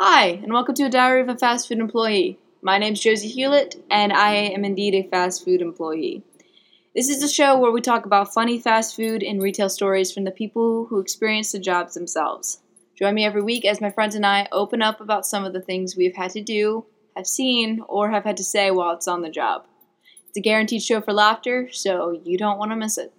Hi, and welcome to a Diary of a Fast Food Employee. My name is Josie Hewlett, and I am indeed a fast food employee. This is a show where we talk about funny fast food and retail stories from the people who experience the jobs themselves. Join me every week as my friends and I open up about some of the things we've had to do, have seen, or have had to say while it's on the job. It's a guaranteed show for laughter, so you don't want to miss it.